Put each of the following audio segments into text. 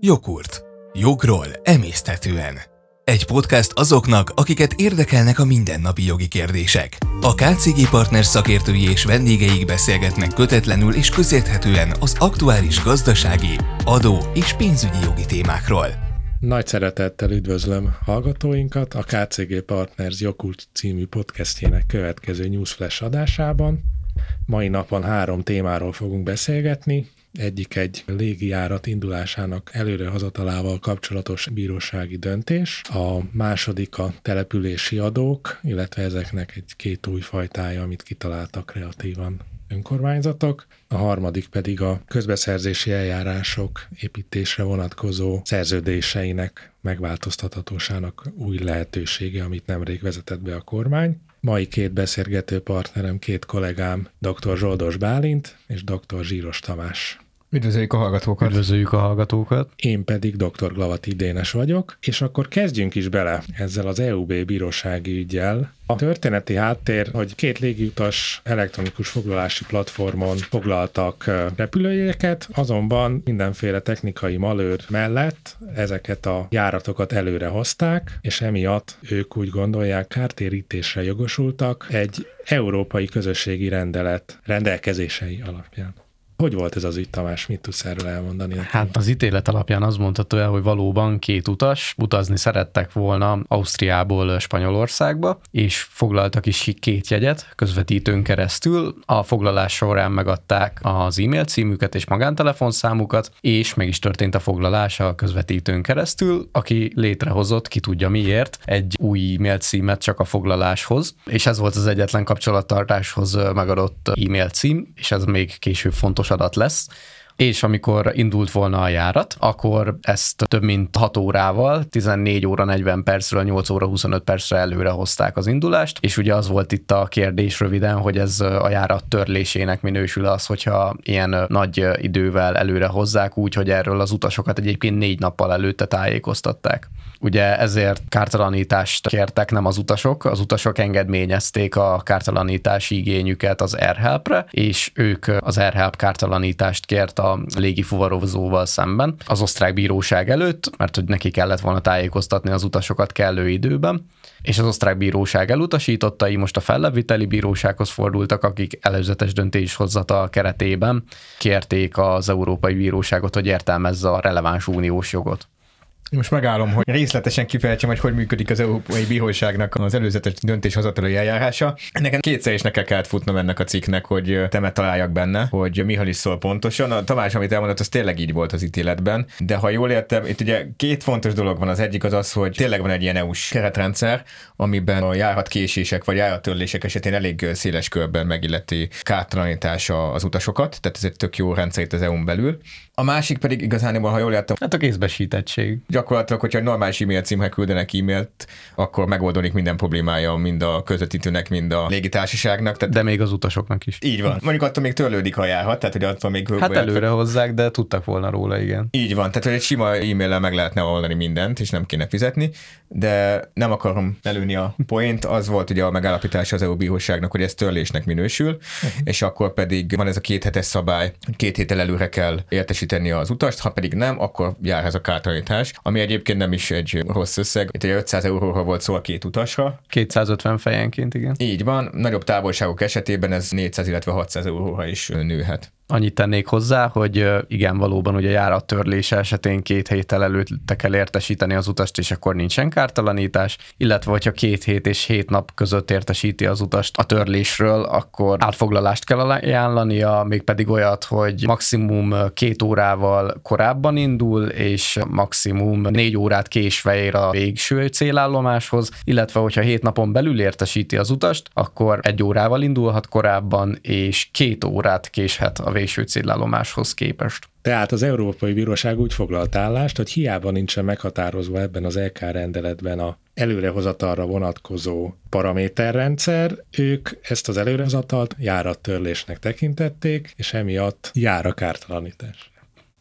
Jogurt. Jogról emésztetően. Egy podcast azoknak, akiket érdekelnek a mindennapi jogi kérdések. A KCG Partners szakértői és vendégeik beszélgetnek kötetlenül és közérthetően az aktuális gazdasági, adó és pénzügyi jogi témákról. Nagy szeretettel üdvözlöm hallgatóinkat a KCG Partners Jokult című podcastjének következő Newsflash adásában. Mai napon három témáról fogunk beszélgetni. Egyik egy légijárat indulásának előrehozatalával kapcsolatos bírósági döntés, a második a települési adók, illetve ezeknek egy két új fajtája, amit kitaláltak kreatívan önkormányzatok, a harmadik pedig a közbeszerzési eljárások építésre vonatkozó szerződéseinek megváltoztathatósának új lehetősége, amit nemrég vezetett be a kormány. Mai két beszélgető partnerem, két kollégám, dr. Zsoldos Bálint és dr. Zsíros Tamás. Üdvözöljük a hallgatókat! Üdvözöljük a hallgatókat! Én pedig dr. Glavati Dénes vagyok, és akkor kezdjünk is bele ezzel az EUB bírósági ügyel. A történeti háttér, hogy két légiutas elektronikus foglalási platformon foglaltak repülőjegyeket, azonban mindenféle technikai malőr mellett ezeket a járatokat előre hozták, és emiatt ők úgy gondolják, kártérítésre jogosultak egy európai közösségi rendelet rendelkezései alapján. Hogy volt ez az ügy, Tamás? Mit tudsz erről elmondani? Hát az ítélet alapján az mondható el, hogy valóban két utas utazni szerettek volna Ausztriából Spanyolországba, és foglaltak is két jegyet közvetítőn keresztül. A foglalás során megadták az e-mail címüket és magántelefonszámukat, és meg is történt a foglalás a közvetítőn keresztül, aki létrehozott, ki tudja miért, egy új e-mail címet csak a foglaláshoz, és ez volt az egyetlen kapcsolattartáshoz megadott e-mail cím, és ez még később fontos fontos adat lesz, és amikor indult volna a járat, akkor ezt több mint 6 órával, 14 óra 40 percről 8 óra 25 percre előre hozták az indulást, és ugye az volt itt a kérdés röviden, hogy ez a járat törlésének minősül az, hogyha ilyen nagy idővel előre hozzák, úgy, hogy erről az utasokat egyébként négy nappal előtte tájékoztatták. Ugye ezért kártalanítást kértek nem az utasok, az utasok engedményezték a kártalanítási igényüket az AirHelp-re, és ők az AirHelp kártalanítást kért a légi fuvarozóval szemben az osztrák bíróság előtt, mert hogy neki kellett volna tájékoztatni az utasokat kellő időben, és az osztrák bíróság elutasította, így most a felleviteli bírósághoz fordultak, akik előzetes döntéshozatal keretében kérték az Európai Bíróságot, hogy értelmezze a releváns uniós jogot. Most megállom, hogy részletesen kifejtsem, hogy hogy működik az Európai Bíróságnak az előzetes döntéshozatali eljárása. Nekem kétszer is nekem kellett futnom ennek a cikknek, hogy temet találjak benne, hogy mi is szól pontosan. A Tamás, amit elmondott, az tényleg így volt az ítéletben, de ha jól értem, itt ugye két fontos dolog van. Az egyik az az, hogy tényleg van egy ilyen EU-s keretrendszer, amiben a járatkésések vagy járattörlések esetén elég széles körben megilleti kártalanítása az utasokat, tehát ez egy tök jó rendszer itt az EU-n belül. A másik pedig igazán, ha jól értem. Hát a kézbesítettség. Gyakorlatilag, hogyha egy normális e-mail címhez küldenek e-mailt, akkor megoldódik minden problémája mind a közvetítőnek, mind a légitársaságnak. Tehát... De még az utasoknak is. Így van. Mondjuk attól még törlődik, ha járhat, tehát hogy attól még... Hát előre hozzák, de tudtak volna róla, igen. Így van, tehát hogy egy sima e-maillel meg lehetne oldani mindent, és nem kéne fizetni, de nem akarom előni a point, az volt ugye a megállapítás az EU bíróságnak, hogy ez törlésnek minősül, uh-huh. és akkor pedig van ez a két hetes szabály, hogy két héttel előre kell értesíteni értesíteni az utast, ha pedig nem, akkor jár ez a kártalanítás, ami egyébként nem is egy rossz összeg. Itt egy 500 euróról volt szó a két utasra. 250 fejenként, igen. Így van, nagyobb távolságok esetében ez 400, illetve 600 euróra is nőhet. Annyit tennék hozzá, hogy igen, valóban ugye járat törlése esetén két héttel előtte kell értesíteni az utast, és akkor nincsen kártalanítás, illetve hogyha két hét és hét nap között értesíti az utast a törlésről, akkor átfoglalást kell ajánlania, mégpedig olyat, hogy maximum két órával korábban indul, és maximum négy órát késve ér a végső célállomáshoz, illetve hogyha hét napon belül értesíti az utast, akkor egy órával indulhat korábban, és két órát késhet a véső célállomáshoz képest. Tehát az Európai Bíróság úgy foglalt állást, hogy hiába nincsen meghatározva ebben az LK rendeletben a előrehozatalra vonatkozó paraméterrendszer, ők ezt az előrehozatalt járattörlésnek tekintették, és emiatt jár a kártalanítás.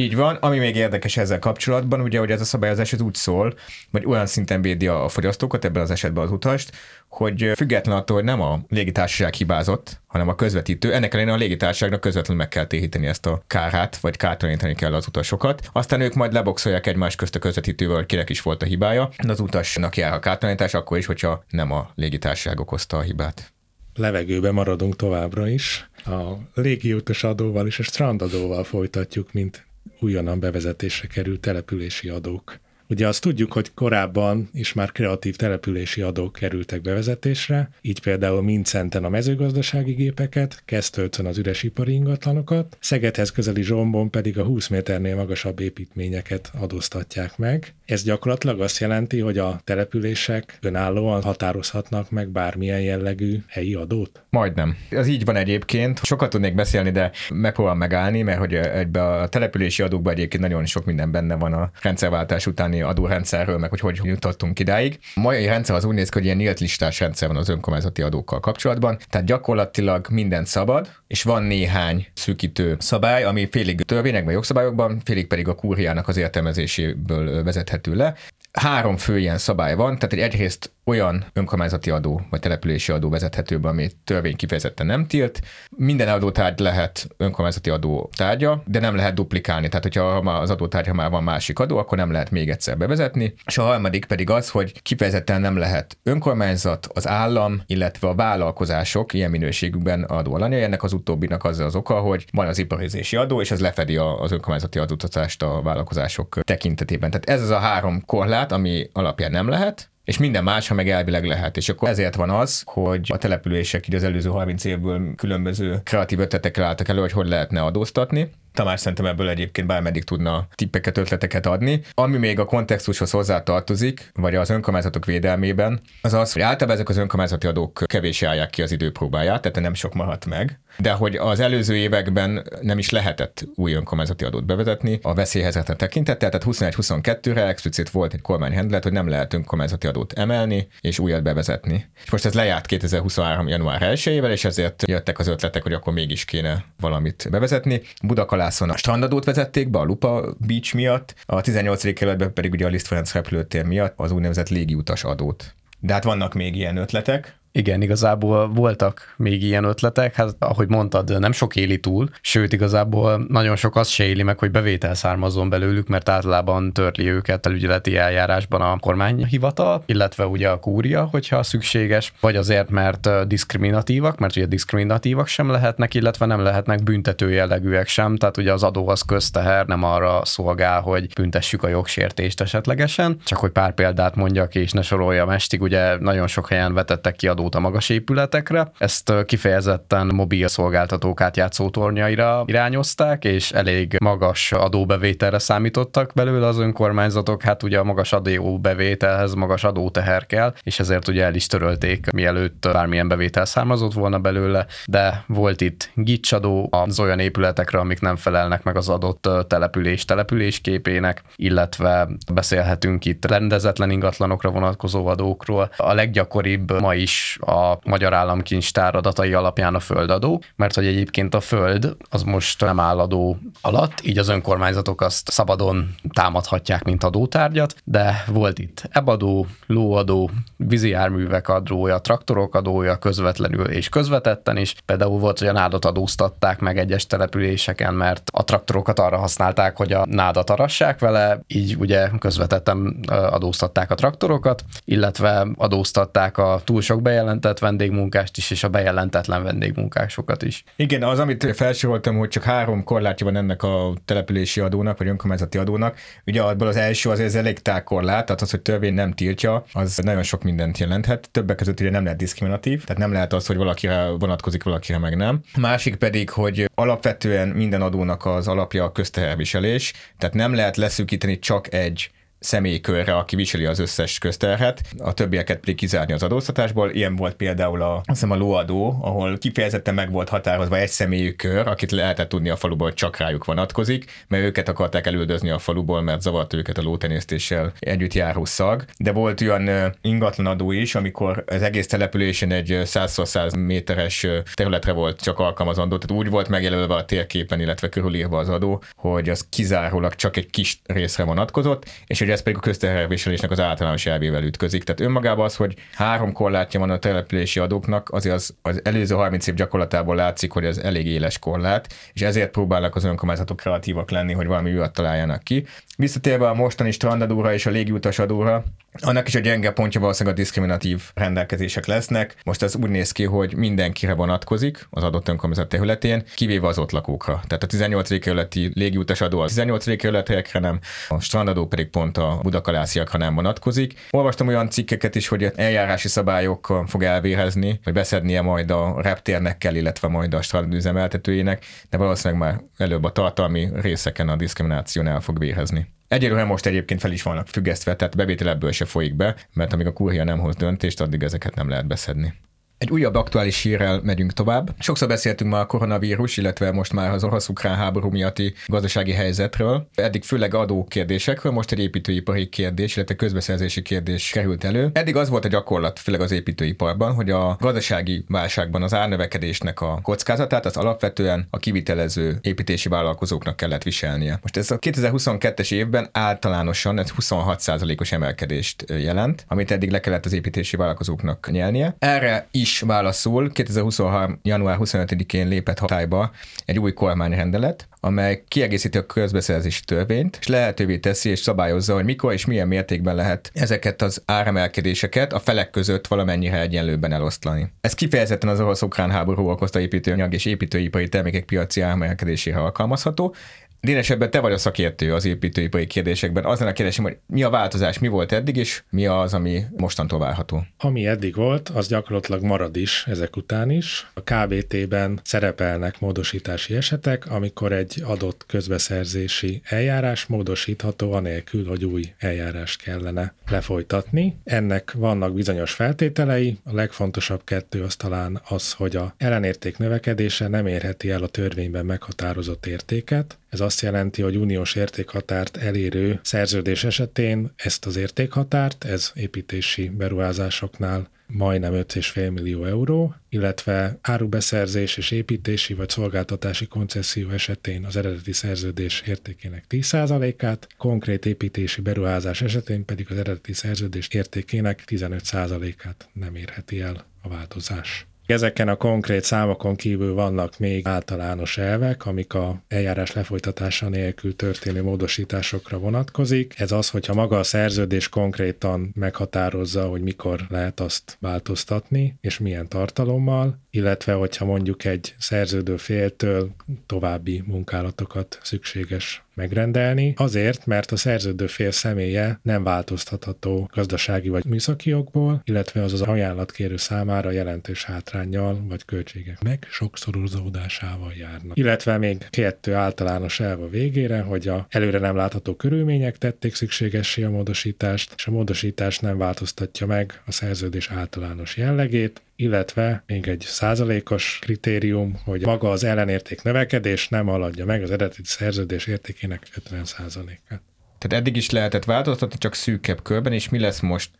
Így van, ami még érdekes ezzel kapcsolatban, ugye, hogy ez a szabályozás ez úgy szól, vagy olyan szinten védi a fogyasztókat, ebben az esetben az utast, hogy független attól, hogy nem a légitársaság hibázott, hanem a közvetítő, ennek ellenére a légitársaságnak közvetlenül meg kell téhíteni ezt a kárát, vagy kártalanítani kell az utasokat. Aztán ők majd leboxolják egymás közt a közvetítővel, hogy kinek is volt a hibája. Az utasnak jár a kártalanítás akkor is, hogyha nem a légitársaság okozta a hibát levegőbe maradunk továbbra is. A légiutas adóval és a strandadóval folytatjuk, mint újonnan bevezetésre került települési adók. Ugye azt tudjuk, hogy korábban is már kreatív települési adók kerültek bevezetésre, így például Mincenten a mezőgazdasági gépeket, Kesztölcön az üres ipari ingatlanokat, Szegedhez közeli Zsombon pedig a 20 méternél magasabb építményeket adóztatják meg. Ez gyakorlatilag azt jelenti, hogy a települések önállóan határozhatnak meg bármilyen jellegű helyi adót? Majdnem. Ez így van egyébként. Sokat tudnék beszélni, de megpróbálom megállni, mert hogy egybe a települési adókban egyébként nagyon sok minden benne van a rendszerváltás utáni mostani adórendszerről, meg hogy hogy jutottunk idáig. A mai rendszer az úgy néz ki, hogy ilyen nyílt listás rendszer van az önkormányzati adókkal kapcsolatban, tehát gyakorlatilag minden szabad, és van néhány szűkítő szabály, ami félig törvényekben, jogszabályokban, félig pedig a kúriának az értelmezéséből vezethető le három fő ilyen szabály van, tehát egy egyrészt olyan önkormányzati adó vagy települési adó vezethető be, ami törvény kifejezetten nem tilt. Minden adótárgy lehet önkormányzati adó tárgya, de nem lehet duplikálni. Tehát, hogyha az adótárgya már van másik adó, akkor nem lehet még egyszer bevezetni. És a harmadik pedig az, hogy kifejezetten nem lehet önkormányzat, az állam, illetve a vállalkozások ilyen minőségükben adó alanya. Ennek az utóbbinak az az oka, hogy van az iparizési adó, és ez lefedi az önkormányzati adóztatást a vállalkozások tekintetében. Tehát ez az a három korlát, ami alapján nem lehet, és minden más, ha meg elvileg lehet. És akkor ezért van az, hogy a települések így az előző 30 évből különböző kreatív ötletekkel álltak elő, hogy hogy lehetne adóztatni. Tamás szerintem ebből egyébként bármeddig tudna tippeket, ötleteket adni. Ami még a kontextushoz hozzá tartozik, vagy az önkormányzatok védelmében, az az, hogy általában ezek az önkormányzati adók kevés állják ki az időpróbáját, tehát nem sok maradt meg. De hogy az előző években nem is lehetett új önkormányzati adót bevezetni a veszélyhelyzetre tekintettel, tehát 21-22-re explicit volt egy kormányrendelet, hogy nem lehet önkormányzati adót emelni és újat bevezetni. És most ez lejárt 2023. január 1-ével, és ezért jöttek az ötletek, hogy akkor mégis kéne valamit bevezetni. Budakalá Halászon a strandadót vezették be a Lupa Beach miatt, a 18. kerületben pedig ugye a Liszt Ferenc repülőtér miatt az úgynevezett légiutas adót. De hát vannak még ilyen ötletek, igen, igazából voltak még ilyen ötletek, hát ahogy mondtad, nem sok éli túl, sőt igazából nagyon sok az se éli meg, hogy bevétel származon belőlük, mert általában törli őket a ügyeleti eljárásban a kormányhivatal, illetve ugye a kúria, hogyha szükséges, vagy azért, mert diszkriminatívak, mert ugye diszkriminatívak sem lehetnek, illetve nem lehetnek büntető jellegűek sem, tehát ugye az adó az közteher, nem arra szolgál, hogy büntessük a jogsértést esetlegesen, csak hogy pár példát mondjak és ne soroljam estig, ugye nagyon sok helyen vetettek ki adót a magas épületekre. Ezt kifejezetten mobil szolgáltatók átjátszó tornyaira irányozták, és elég magas adóbevételre számítottak belőle az önkormányzatok. Hát ugye a magas adóbevételhez magas adóteher kell, és ezért ugye el is törölték, mielőtt bármilyen bevétel származott volna belőle, de volt itt gicsadó az olyan épületekre, amik nem felelnek meg az adott település településképének, illetve beszélhetünk itt rendezetlen ingatlanokra vonatkozó adókról. A leggyakoribb ma is a Magyar Államkincstár adatai alapján a földadó, mert hogy egyébként a föld az most nem álladó alatt, így az önkormányzatok azt szabadon támadhatják, mint adótárgyat, de volt itt ebadó, lóadó, vízi járművek adója, traktorok adója közvetlenül és közvetetten is. Például volt, hogy a nádat adóztatták meg egyes településeken, mert a traktorokat arra használták, hogy a nádat arassák vele, így ugye közvetetten adóztatták a traktorokat, illetve adóztatták a túl sok bejelentett vendégmunkást is, és a bejelentetlen vendégmunkásokat is. Igen, az, amit felsoroltam, hogy csak három korlátja van ennek a települési adónak, vagy önkormányzati adónak. Ugye abból az első az ez elég korlát, tehát az, hogy törvény nem tiltja, az nagyon sok mindent jelenthet. Többek között ugye nem lehet diszkriminatív, tehát nem lehet az, hogy valakire vonatkozik, valakire meg nem. Másik pedig, hogy alapvetően minden adónak az alapja a közteherviselés, tehát nem lehet leszűkíteni csak egy személykörre, aki viseli az összes közterhet, a többieket pedig kizárni az adóztatásból. Ilyen volt például a, hiszem a lóadó, ahol kifejezetten meg volt határozva egy személyű kör, akit lehetett tudni a faluból, hogy csak rájuk vonatkozik, mert őket akarták elüldözni a faluból, mert zavart őket a lótenyésztéssel együtt járó szag. De volt olyan ingatlanadó is, amikor az egész településen egy 100 100 méteres területre volt csak alkalmazandó, tehát úgy volt megjelölve a térképen, illetve körülírva az adó, hogy az kizárólag csak egy kis részre vonatkozott, és hogy ez pedig a közteherviselésnek az általános elvével ütközik. Tehát önmagában az, hogy három korlátja van a települési adóknak, azért az, az előző 30 év gyakorlatából látszik, hogy ez elég éles korlát, és ezért próbálnak az önkormányzatok kreatívak lenni, hogy valami újat találjanak ki. Visszatérve a mostani strandadóra és a légiutas adóra, annak is a gyenge pontja valószínűleg a diszkriminatív rendelkezések lesznek. Most ez úgy néz ki, hogy mindenkire vonatkozik az adott önkormányzat területén, kivéve az ott lakókra. Tehát a 18. kerületi légiutas adó a 18. kerületiekre nem, a strandadó pedig pont a budakalásziakra nem vonatkozik. Olvastam olyan cikkeket is, hogy eljárási szabályok fog elvérezni, hogy beszednie majd a reptérnekkel, illetve majd a strandüzemeltetőjének, de valószínűleg már előbb a tartalmi részeken a diszkrimináción el fog vérezni. Egyelőre most egyébként fel is vannak függesztve, tehát bevétel ebből se folyik be, mert amíg a kurhia nem hoz döntést, addig ezeket nem lehet beszedni. Egy újabb aktuális hírrel megyünk tovább. Sokszor beszéltünk már a koronavírus, illetve most már az orosz-ukrán háború miatti gazdasági helyzetről. Eddig főleg adó kérdésekről, most egy építőipari kérdés, illetve közbeszerzési kérdés került elő. Eddig az volt a gyakorlat, főleg az építőiparban, hogy a gazdasági válságban az árnövekedésnek a kockázatát az alapvetően a kivitelező építési vállalkozóknak kellett viselnie. Most ez a 2022-es évben általánosan ez 26%-os emelkedést jelent, amit eddig le kellett az építési vállalkozóknak nyelnie. Erre is is válaszul 2023. január 25-én lépett hatályba egy új kormányrendelet, amely kiegészíti a közbeszerzési törvényt, és lehetővé teszi és szabályozza, hogy mikor és milyen mértékben lehet ezeket az áremelkedéseket a felek között valamennyire egyenlőben elosztani. Ez kifejezetten az orosz-ukrán háború okozta építőanyag és építőipari termékek piaci áremelkedésére alkalmazható, Dénes, ebben te vagy a szakértő az építőipari kérdésekben. Az lenne a kérdésem, hogy mi a változás, mi volt eddig, és mi az, ami mostantól várható? Ami eddig volt, az gyakorlatilag marad is ezek után is. A KBT-ben szerepelnek módosítási esetek, amikor egy adott közbeszerzési eljárás módosítható anélkül, hogy új eljárást kellene lefolytatni. Ennek vannak bizonyos feltételei, a legfontosabb kettő az talán az, hogy a ellenérték növekedése nem érheti el a törvényben meghatározott értéket, ez azt jelenti, hogy uniós értékhatárt elérő szerződés esetén ezt az értékhatárt, ez építési beruházásoknál majdnem 5,5 millió euró, illetve árubeszerzés és építési vagy szolgáltatási koncesszió esetén az eredeti szerződés értékének 10%-át, konkrét építési beruházás esetén pedig az eredeti szerződés értékének 15%-át nem érheti el a változás. Ezeken a konkrét számokon kívül vannak még általános elvek, amik a eljárás lefolytatása nélkül történő módosításokra vonatkozik. Ez az, hogyha maga a szerződés konkrétan meghatározza, hogy mikor lehet azt változtatni, és milyen tartalommal, illetve hogyha mondjuk egy szerződő féltől további munkálatokat szükséges megrendelni, azért, mert a szerződő fél személye nem változtatható gazdasági vagy műszaki jogból, illetve az az ajánlatkérő számára jelentős hátrányjal vagy költségek meg sokszorozódásával járnak. Illetve még kettő általános elv a végére, hogy a előre nem látható körülmények tették szükségessé a módosítást, és a módosítás nem változtatja meg a szerződés általános jellegét, illetve még egy százalékos kritérium, hogy maga az ellenérték növekedés nem haladja meg az eredeti szerződés értékének 50 százalékát. Tehát eddig is lehetett változtatni, csak szűkebb körben, és mi lesz most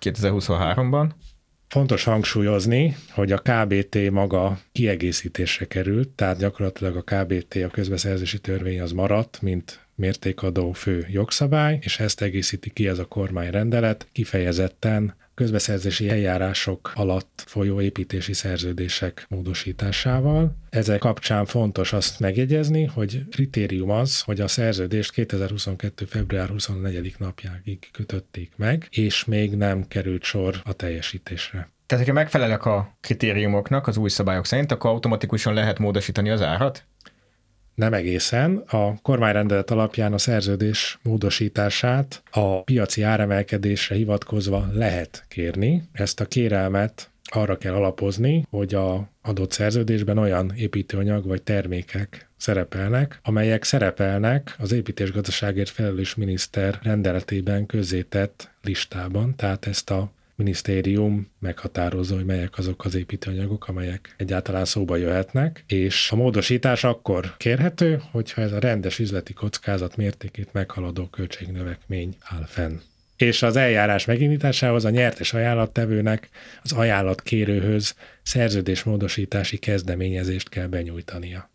2023-ban? Fontos hangsúlyozni, hogy a KBT maga kiegészítésre került, tehát gyakorlatilag a KBT, a közbeszerzési törvény az maradt, mint mértékadó fő jogszabály, és ezt egészíti ki ez a kormányrendelet, kifejezetten közbeszerzési eljárások alatt folyó építési szerződések módosításával. Ezek kapcsán fontos azt megjegyezni, hogy kritérium az, hogy a szerződést 2022. február 24. napjáig kötötték meg, és még nem került sor a teljesítésre. Tehát, hogyha megfelelnek a kritériumoknak az új szabályok szerint, akkor automatikusan lehet módosítani az árat? Nem egészen. A kormányrendelet alapján a szerződés módosítását a piaci áremelkedésre hivatkozva lehet kérni. Ezt a kérelmet arra kell alapozni, hogy a adott szerződésben olyan építőanyag vagy termékek szerepelnek, amelyek szerepelnek az építésgazdaságért felelős miniszter rendeletében közzétett listában, tehát ezt a minisztérium meghatározza, hogy melyek azok az építőanyagok, amelyek egyáltalán szóba jöhetnek, és a módosítás akkor kérhető, hogyha ez a rendes üzleti kockázat mértékét meghaladó költségnövekmény áll fenn. És az eljárás megindításához a nyertes ajánlattevőnek az ajánlatkérőhöz szerződésmódosítási kezdeményezést kell benyújtania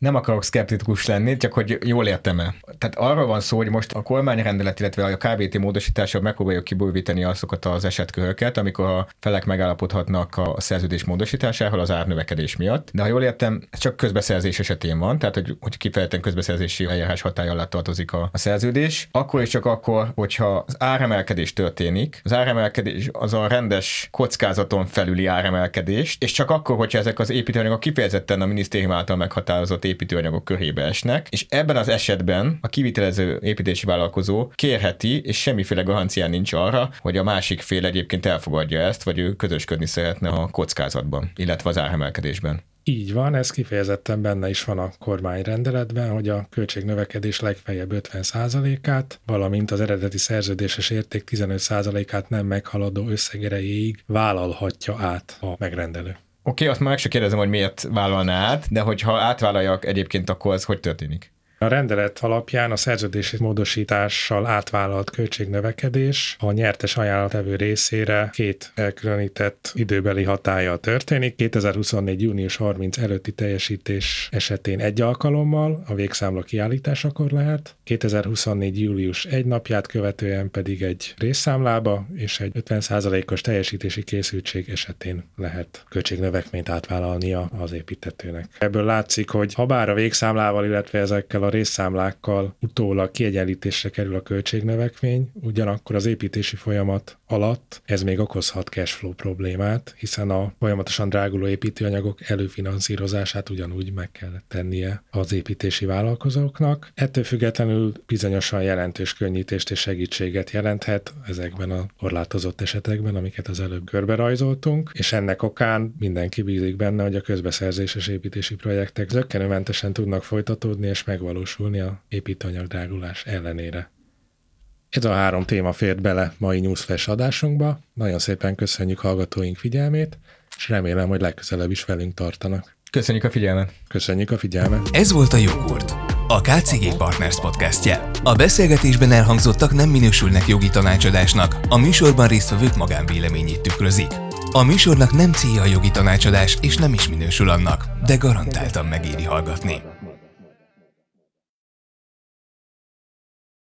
nem akarok szkeptikus lenni, csak hogy jól értem-e. Tehát arról van szó, hogy most a kormányrendelet, illetve a KBT módosítása megpróbáljuk kibővíteni azokat az esetköröket, amikor a felek megállapodhatnak a szerződés módosításáról az árnövekedés miatt. De ha jól értem, ez csak közbeszerzés esetén van, tehát hogy, hogy kifejezetten közbeszerzési eljárás hatály alatt tartozik a, a szerződés. Akkor és csak akkor, hogyha az áremelkedés történik, az áremelkedés az a rendes kockázaton felüli áremelkedés, és csak akkor, hogyha ezek az építőanyagok kifejezetten a minisztérium által meghatározott építőanyagok körébe esnek, és ebben az esetben a kivitelező építési vállalkozó kérheti, és semmiféle garancián nincs arra, hogy a másik fél egyébként elfogadja ezt, vagy ő közösködni szeretne a kockázatban, illetve az áremelkedésben. Így van, ez kifejezetten benne is van a kormányrendeletben, hogy a költségnövekedés legfeljebb 50%-át, valamint az eredeti szerződéses érték 15%-át nem meghaladó összegerejéig vállalhatja át a megrendelő. Oké, okay, azt már meg se kérdezem, hogy miért vállalná át, de hogyha átvállaljak egyébként, akkor ez hogy történik? A rendelet alapján a szerződési módosítással átvállalt költségnövekedés a nyertes ajánlatevő részére két elkülönített időbeli hatája történik. 2024. június 30 előtti teljesítés esetén egy alkalommal, a végszámla kiállításakor lehet, 2024. július egy napját követően pedig egy részszámlába és egy 50%-os teljesítési készültség esetén lehet költségnövekményt átvállalnia az építetőnek. Ebből látszik, hogy ha bár a végszámlával, illetve ezekkel a részszámlákkal utólag kiegyenlítésre kerül a költségnövekmény, ugyanakkor az építési folyamat alatt ez még okozhat cashflow problémát, hiszen a folyamatosan dráguló építőanyagok előfinanszírozását ugyanúgy meg kell tennie az építési vállalkozóknak. Ettől függetlenül bizonyosan jelentős könnyítést és segítséget jelenthet ezekben a korlátozott esetekben, amiket az előbb körbe rajzoltunk, és ennek okán mindenki bízik benne, hogy a közbeszerzéses építési projektek zöggenőmentesen tudnak folytatódni és megvalósulni megvalósulni a építőanyag drágulás ellenére. Ez a három téma fért bele mai Newsflash adásunkba. Nagyon szépen köszönjük hallgatóink figyelmét, és remélem, hogy legközelebb is velünk tartanak. Köszönjük a figyelmet! Köszönjük a figyelmet! Ez volt a Jogurt, a KCG Partners podcastje. A beszélgetésben elhangzottak nem minősülnek jogi tanácsadásnak, a műsorban résztvevők magánvéleményét tükrözik. A műsornak nem célja a jogi tanácsadás, és nem is minősül annak, de garantáltan megéri hallgatni.